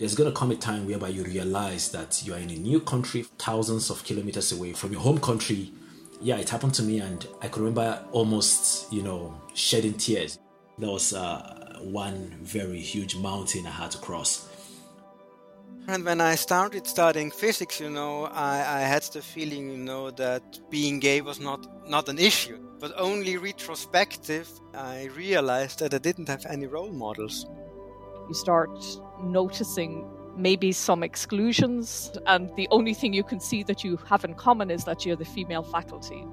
There's going to come a time whereby you realize that you are in a new country, thousands of kilometers away from your home country. Yeah, it happened to me, and I could remember almost, you know, shedding tears. There was uh, one very huge mountain I had to cross. And when I started studying physics, you know, I, I had the feeling, you know, that being gay was not, not an issue. But only retrospective, I realized that I didn't have any role models. You start noticing maybe some exclusions, and the only thing you can see that you have in common is that you're the female faculty.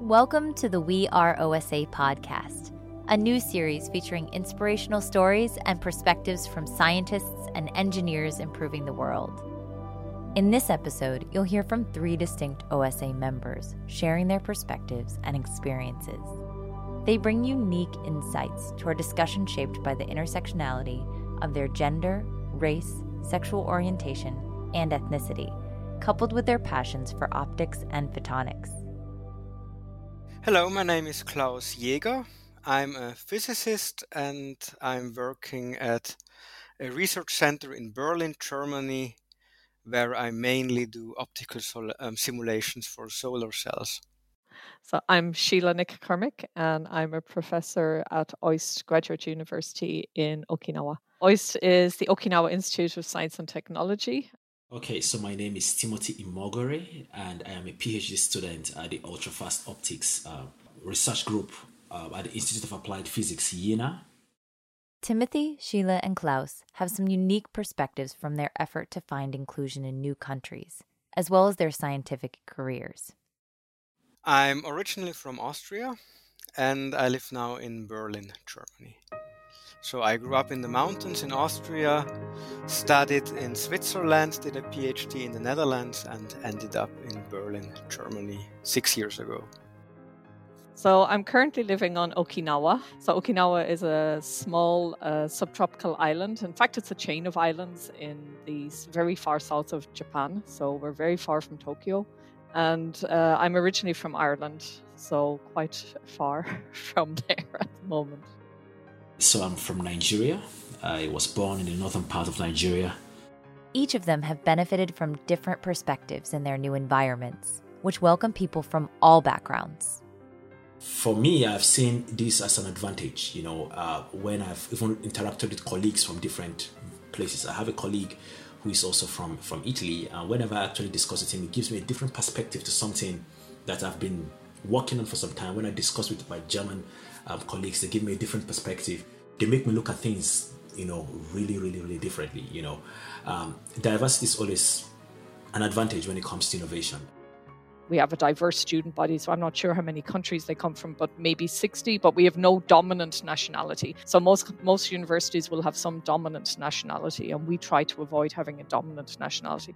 Welcome to the We Are OSA podcast, a new series featuring inspirational stories and perspectives from scientists and engineers improving the world. In this episode, you'll hear from three distinct OSA members sharing their perspectives and experiences. They bring unique insights to our discussion shaped by the intersectionality of their gender, race, sexual orientation, and ethnicity, coupled with their passions for optics and photonics. Hello, my name is Klaus Jäger. I'm a physicist and I'm working at a research center in Berlin, Germany, where I mainly do optical sol- um, simulations for solar cells. So I'm Sheila Nic Chormaic, and I'm a professor at OIST Graduate University in Okinawa. OIST is the Okinawa Institute of Science and Technology. Okay, so my name is Timothy Imogore, and I am a PhD student at the Ultrafast Optics uh, Research Group uh, at the Institute of Applied Physics, Jena. Timothy, Sheila, and Klaus have some unique perspectives from their effort to find inclusion in new countries, as well as their scientific careers. I'm originally from Austria and I live now in Berlin, Germany. So I grew up in the mountains in Austria, studied in Switzerland, did a PhD in the Netherlands, and ended up in Berlin, Germany, six years ago. So I'm currently living on Okinawa. So Okinawa is a small uh, subtropical island. In fact, it's a chain of islands in the very far south of Japan. So we're very far from Tokyo. And uh, I'm originally from Ireland, so quite far from there at the moment. So I'm from Nigeria. I was born in the northern part of Nigeria. Each of them have benefited from different perspectives in their new environments, which welcome people from all backgrounds. For me, I've seen this as an advantage. You know, uh, when I've even interacted with colleagues from different places. I have a colleague who is also from from Italy. And whenever I actually discuss with him, it gives me a different perspective to something that I've been working on for some time. When I discuss with my German um, colleagues, they give me a different perspective. They make me look at things, you know, really, really, really differently. You know, um, diversity is always an advantage when it comes to innovation we have a diverse student body, so I'm not sure how many countries they come from, but maybe 60. But we have no dominant nationality. So most most universities will have some dominant nationality, and we try to avoid having a dominant nationality.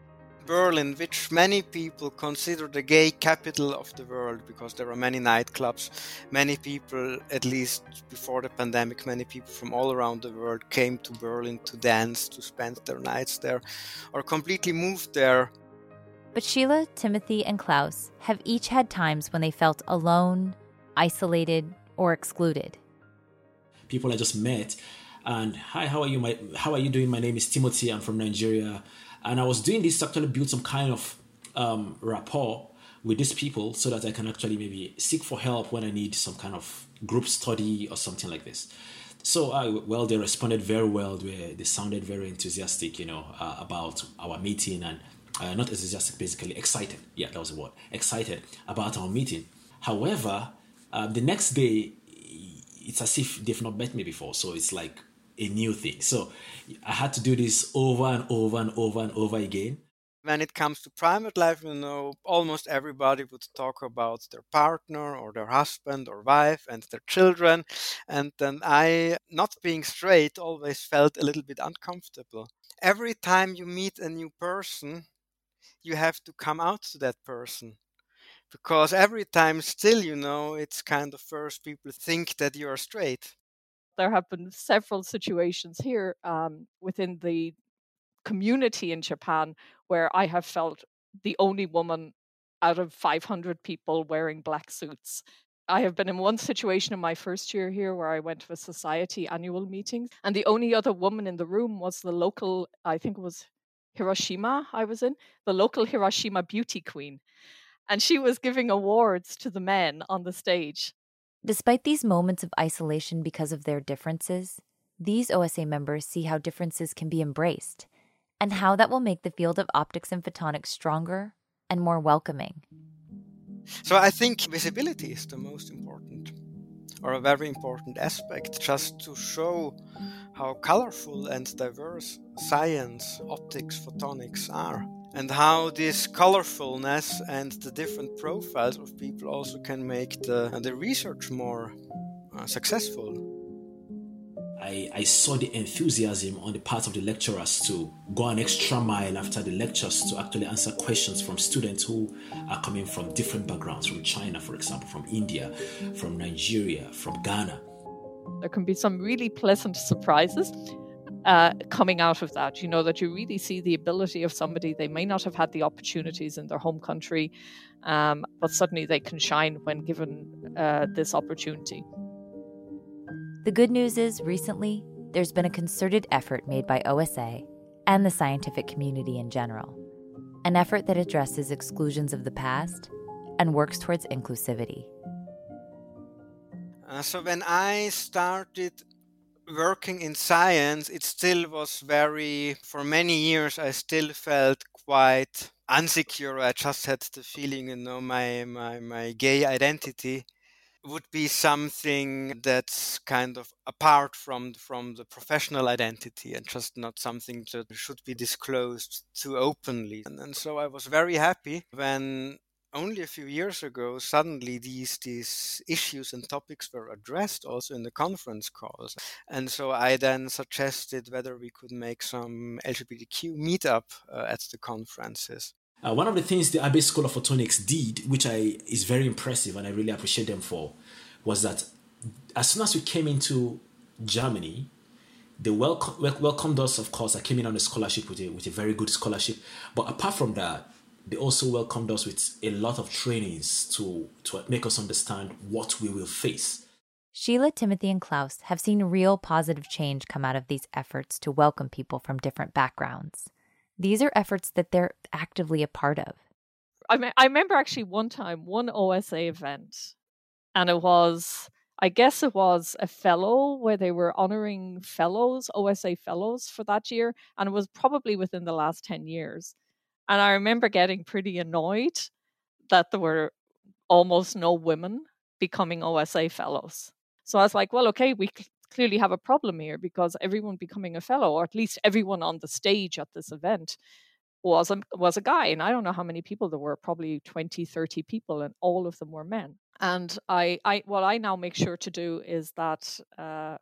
Berlin, which many people consider the gay capital of the world because there are many nightclubs. Many people, at least before the pandemic, many people from all around the world came to Berlin to dance, to spend their nights there, or completely moved there but Sheila, Timothy, and Klaus have each had times when they felt alone, isolated, or excluded. People I just met, and hi, how are you? My, how are you doing? My name is Timothy. I'm from Nigeria, and I was doing this to actually build some kind of um, rapport with these people so that I can actually maybe seek for help when I need some kind of group study or something like this. So, uh, well, they responded very well. They, they sounded very enthusiastic, you know, uh, about our meeting and uh, not enthusiastic, basically excited. Yeah, that was the word. Excited about our meeting. However, uh, the next day, it's as if they've not met me before. So it's like a new thing. So I had to do this over and over and over and over again. When it comes to private life, you know, almost everybody would talk about their partner or their husband or wife and their children. And then I, not being straight, always felt a little bit uncomfortable. Every time you meet a new person, you have to come out to that person. Because every time still you know it's kind of first people think that you are straight. There have been several situations here um, within the community in japan where i have felt the only woman out of 500 people wearing black suits. I have been in one situation in my first year here where I went to a society annual meeting, and the only other woman in the room was the local, I think it was Hiroshima, I was in, the local Hiroshima beauty queen. And she was giving awards to the men on the stage. Despite these moments of isolation because of their differences, these OSA members see how differences can be embraced and how that will make the field of optics and photonics stronger and more welcoming. So I think visibility is the most important or a very important aspect just to show how colorful and diverse science, optics, photonics are and how this colorfulness and the different profiles of people also can make the, the research more uh, successful. I, I saw the enthusiasm on the part of the lecturers to go an extra mile after the lectures to actually answer questions from students who are coming from different backgrounds, from China, for example, from India, from Nigeria, from Ghana. There can be some really pleasant surprises. Uh, coming out of that, you know, that you really see the ability of somebody, they may not have had the opportunities in their home country, um, but suddenly they can shine when given uh, this opportunity. The good news is, recently, there's been a concerted effort made by OSA and the scientific community in general, an effort that addresses exclusions of the past and works towards inclusivity. Uh, so, when I started working in science, it still was very, for many years, I still felt quite insecure. I just had the feeling, you know, my, my, my gay identity would be something that's kind of apart from from the professional identity and just not something that should be disclosed too openly. And, and so i was very happy when only a few years ago suddenly these these issues and topics were addressed also in the conference calls. And so i then suggested whether we could make some lgbtq meetup uh, at the conferences uh, one of the things the Abbe School of Photonics did, which I is very impressive and I really appreciate them for, was that as soon as we came into Germany, they welcome, welcomed us. Of course, I came in on a scholarship with a with a very good scholarship. But apart from that, they also welcomed us with a lot of trainings to to make us understand what we will face. Sheila, Timothy, and Klaus have seen real positive change come out of these efforts to welcome people from different backgrounds. These are efforts that they're actively a part of. I, me- I remember actually one time, one OSA event, and it was, I guess it was a fellow where they were honoring fellows, OSA fellows for that year, and it was probably within the last 10 years. And I remember getting pretty annoyed that there were almost no women becoming OSA fellows. So I was like, well, okay, we clearly have a problem here because everyone becoming a fellow, or at least everyone on the stage at this event, was a, was a guy. And I don't know how many people there were, probably 20, 30 people, and all of them were men. And I, I what I now make sure to do is that uh,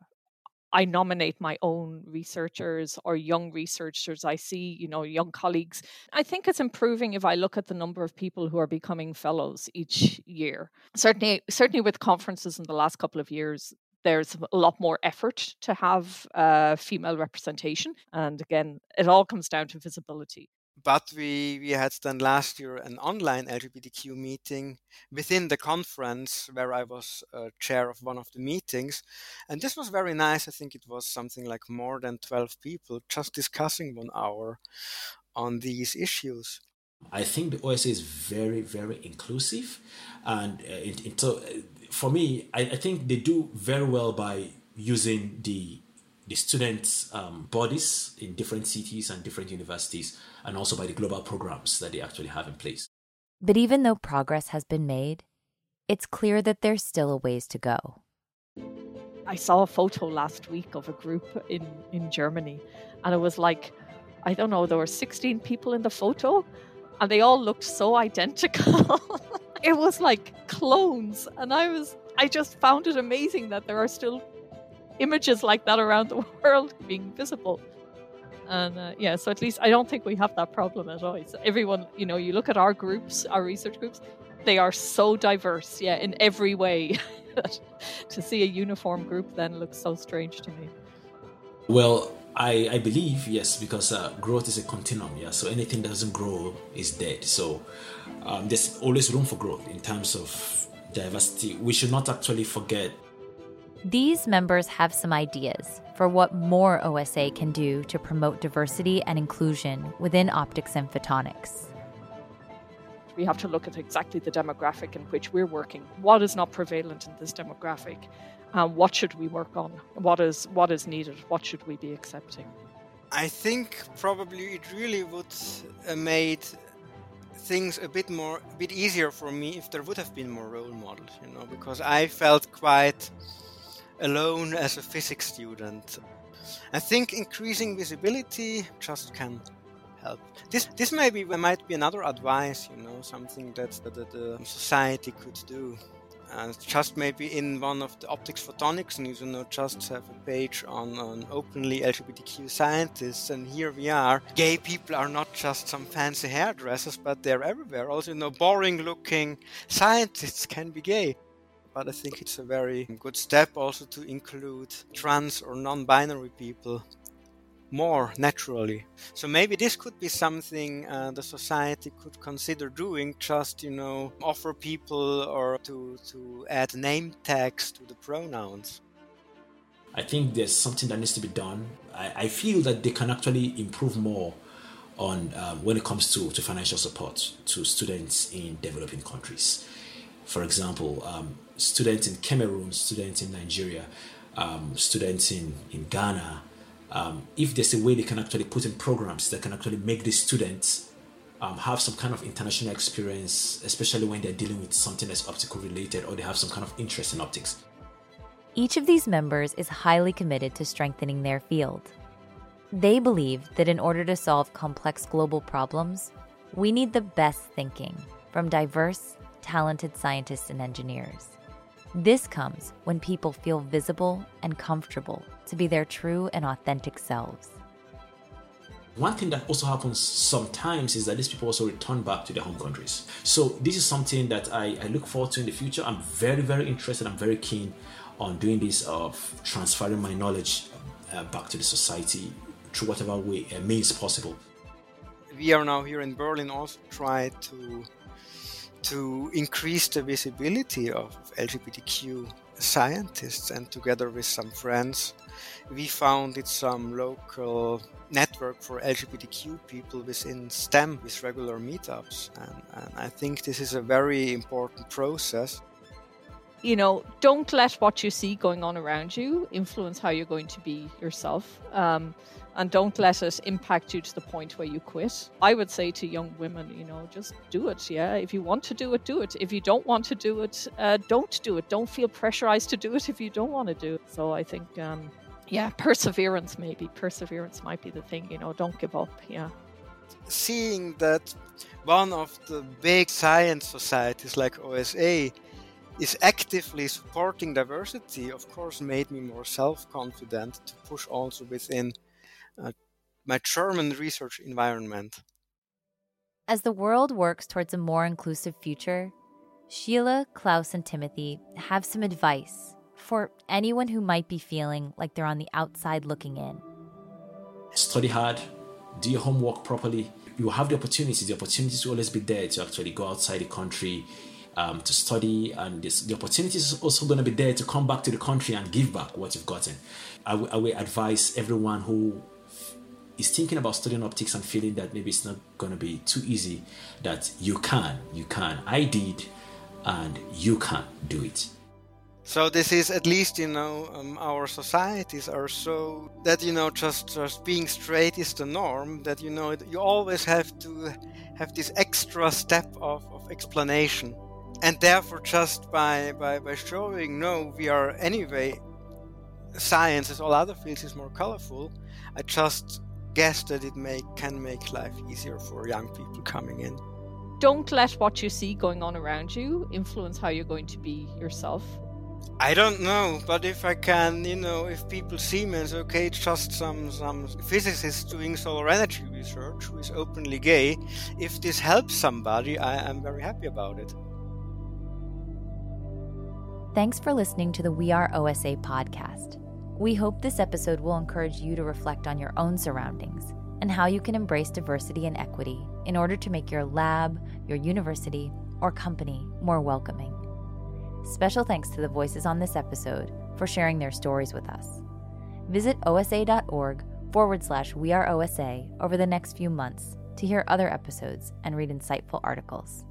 I nominate my own researchers or young researchers I see, you know, young colleagues. I think it's improving if I look at the number of people who are becoming fellows each year. Certainly, certainly with conferences in the last couple of years, there's a lot more effort to have uh, female representation. And again, it all comes down to visibility. But we, we had then last year an online LGBTQ meeting within the conference where I was uh, chair of one of the meetings. And this was very nice. I think it was something like more than 12 people just discussing one hour on these issues. I think the OSA is very, very inclusive. And uh, in, in, so for me, I, I, think they do very well by using the the students' um, bodies in different cities and different universities, and also by the global programs that they actually have in place. But even though progress has been made, it's clear that there's still a ways to go. I saw a photo last week of a group in, in Germany, and it was like, I don't know, there were 16 people in the photo, and they all looked so identical. it was like clones and i was i just found it amazing that there are still images like that around the world being visible. And uh, yeah so at least i don't think we have that problem at all. So everyone you know you look at our groups our research groups they are so diverse yeah in every way. To see a uniform group then looks so strange to me. Well I, I believe yes because uh, growth is a continuum yeah so anything that doesn't grow is dead so um, there's always room for growth in terms of diversity, we should not actually forget. These members have some ideas for what more OSA can do to promote diversity and inclusion within optics and photonics. We have to look at exactly the demographic in which we're working. What is not prevalent in this demographic? Um, what should we work on? What is what is needed? What should we be accepting? I think probably it really would uh, made things a bit more, a bit easier for me if there would have been more role models, you know, because I felt quite alone as a physics student. I think increasing visibility just can help. This this maybe might be another advice, you know, something that, that, that the society could do and just maybe in one of the optics photonics news, you know, just have a page on, on openly LGBTQ scientists, and here we are. Gay people are not just some fancy hairdressers, but they're everywhere. Also, you know, boring looking scientists can be gay. But I think it's a very good step also to include trans or non binary people more naturally. So maybe this could be something uh, the society could consider doing. Just you know, offer people or to to add name tags to the pronouns. I think there's something that needs to be done. I, I feel that they can actually improve more on um, when it comes to, to financial support to students in developing countries. For example, um, students in Cameroon, students in Nigeria, um, students in, in Ghana, um, if there's a way they can actually put in programs that can actually make the students um, have some kind of international experience, especially when they're dealing with something that's optical related or they have some kind of interest in optics. Each of these members is highly committed to strengthening their field. They believe that in order to solve complex global problems, we need the best thinking from diverse, talented scientists and engineers. This comes when people feel visible and comfortable to be their true and authentic selves. One thing that also happens sometimes is that these people also return back to their home countries. So this is something that I, I look forward to in the future. I'm very, very interested. I'm very keen on doing this of transferring my knowledge uh, back to the society through whatever way uh, means possible. We are now here in Berlin also try to to increase the visibility of LGBTQ scientists and together with some friends we founded some local network for LGBTQ people within STEM with regular meetups. And, and I think this is a very important process. You know, don't let what you see going on around you influence how you're going to be yourself. Um, and don't let it impact you to the point where you quit. I would say to young women, you know, just do it. Yeah. If you want to do it, do it. If you don't want to do it, uh, don't do it. Don't feel pressurized to do it if you don't want to do it. So I think, um, yeah, perseverance maybe. Perseverance might be the thing, you know, don't give up. Yeah. Seeing that one of the big science societies like OSA is actively supporting diversity, of course, made me more self confident to push also within uh, my German research environment. As the world works towards a more inclusive future, Sheila, Klaus, and Timothy have some advice for anyone who might be feeling like they're on the outside looking in. Study hard, do your homework properly. You have the opportunities. The opportunities will always be there to actually go outside the country um, to study, and this, the opportunity is also going to be there to come back to the country and give back what you've gotten. I, w- I will advise everyone who is thinking about studying optics and feeling that maybe it's not going to be too easy that you can, you can. I did, and you can do it. So this is at least you know um, our societies are so that you know just just being straight is the norm that you know you always have to have this extra step of, of explanation and therefore just by, by by showing no we are anyway science as all other fields is more colorful I just guess that it may can make life easier for young people coming in. Don't let what you see going on around you influence how you're going to be yourself I don't know, but if I can, you know, if people see me as okay, it's just some some physicist doing solar energy research who is openly gay, if this helps somebody, I am very happy about it. Thanks for listening to the We Are OSA podcast. We hope this episode will encourage you to reflect on your own surroundings and how you can embrace diversity and equity in order to make your lab, your university, or company more welcoming. Special thanks to the voices on this episode for sharing their stories with us. Visit osa.org forward slash we are OSA over the next few months to hear other episodes and read insightful articles.